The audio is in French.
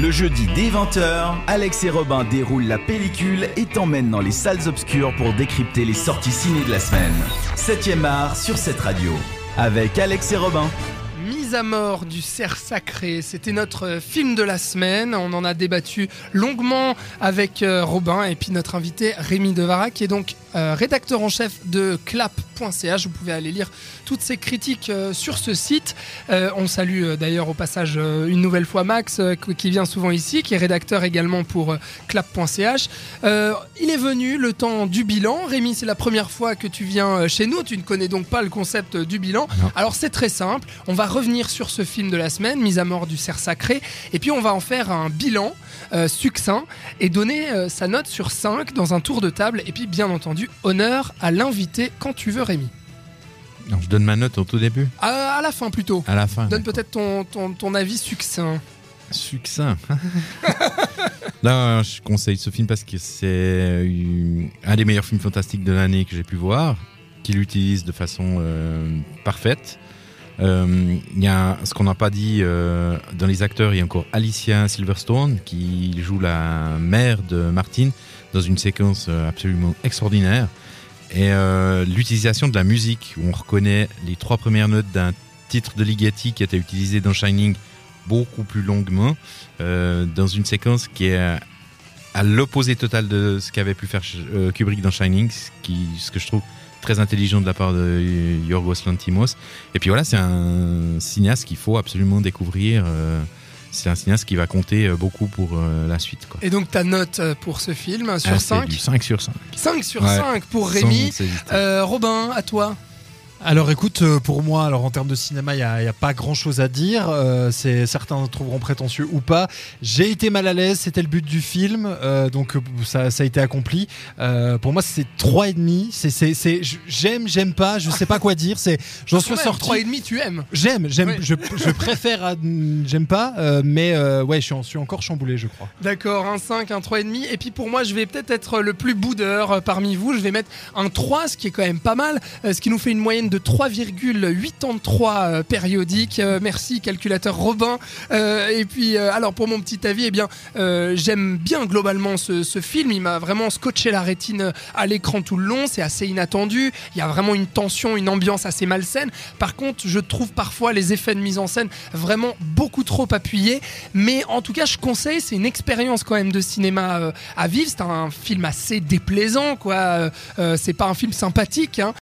Le jeudi dès 20h, Alex et Robin déroulent la pellicule et t'emmènent dans les salles obscures pour décrypter les sorties ciné de la semaine. 7ème art sur cette radio. Avec Alex et Robin. Mise à mort du cerf sacré, c'était notre euh, film de la semaine. On en a débattu longuement avec euh, Robin et puis notre invité Rémi Devara qui est donc euh, rédacteur en chef de clap.ch. Vous pouvez aller lire toutes ces critiques euh, sur ce site. Euh, on salue d'ailleurs au passage une nouvelle fois Max qui vient souvent ici, qui est rédacteur également pour clap.ch. Il est venu le temps du bilan. Rémi, c'est la première fois que tu viens chez nous. Tu ne connais donc pas le concept du bilan. Non. Alors c'est très simple. On va revenir sur ce film de la semaine, Mise à mort du cerf sacré, et puis on va en faire un bilan succinct et donner sa note sur 5 dans un tour de table. Et puis bien entendu, honneur à l'invité quand tu veux, Rémi. Non, je donne ma note au tout début, À, à la fin plutôt. à la fin. Donne peut-être ton, ton, ton avis succinct. Succinct. non, je conseille ce film parce que c'est euh, un des meilleurs films fantastiques de l'année que j'ai pu voir, qu'il utilise de façon euh, parfaite. Euh, Il y a ce qu'on n'a pas dit euh, dans les acteurs, il y a encore Alicia Silverstone qui joue la mère de Martin dans une séquence euh, absolument extraordinaire. Et l'utilisation de la musique, où on reconnaît les trois premières notes d'un titre de Ligeti qui était utilisé dans Shining beaucoup plus longuement, dans une séquence qui est à- l'opposé total de ce qu'avait pu faire Kubrick dans Shining, ce, qui, ce que je trouve très intelligent de la part de Yorgos Lantimos. Et puis voilà, c'est un cinéaste qu'il faut absolument découvrir. euh, c'est un cinéaste qui va compter euh, beaucoup pour euh, la suite. Quoi. Et donc ta note pour ce film sur Ah, c'est 5 du 5 sur 5. 5 sur Ouais. 5 pour Rémi. Euh, Robin, à toi. Alors écoute, euh, pour moi, alors en termes de cinéma, il n'y a, il y a pas grand chose à dire. Euh, c'est certains trouveront prétentieux ou pas. J'ai été mal à l'aise, c'était le but du film, euh, donc ça, ça a été accompli. Euh, pour moi, c'est trois et demi. C'est, j'aime, j'aime pas, je sais pas quoi dire. C'est, j'en suis sorti. 3,5 tu aimes. J'aime, j'aime, je, je préfère, j'aime pas, mais ouais, je suis, en- je suis encore chamboulé, je crois. D'accord, un 5, un 3,5. Et puis pour moi, je vais peut-être être le plus boudeur parmi vous. Je vais mettre un 3, ce qui est quand même pas mal. Ce qui nous fait une moyenne de 3,83 euh, périodique. Euh, Merci, calculateur Robin. Euh, Et puis, alors pour mon petit avis, eh bien, j'aime bien globalement ce, ce film. Il m'a vraiment scotché la rétine à l'écran tout le long. C'est assez inattendu. Il y a vraiment une tension, une ambiance assez malsaine. Par contre, je trouve parfois les effets de mise en scène vraiment beaucoup trop appuyés. Mais en tout cas, je conseille, c'est une expérience quand même de cinéma à vivre. C'est un film assez déplaisant, quoi. Euh, c'est pas un film sympathique, hein.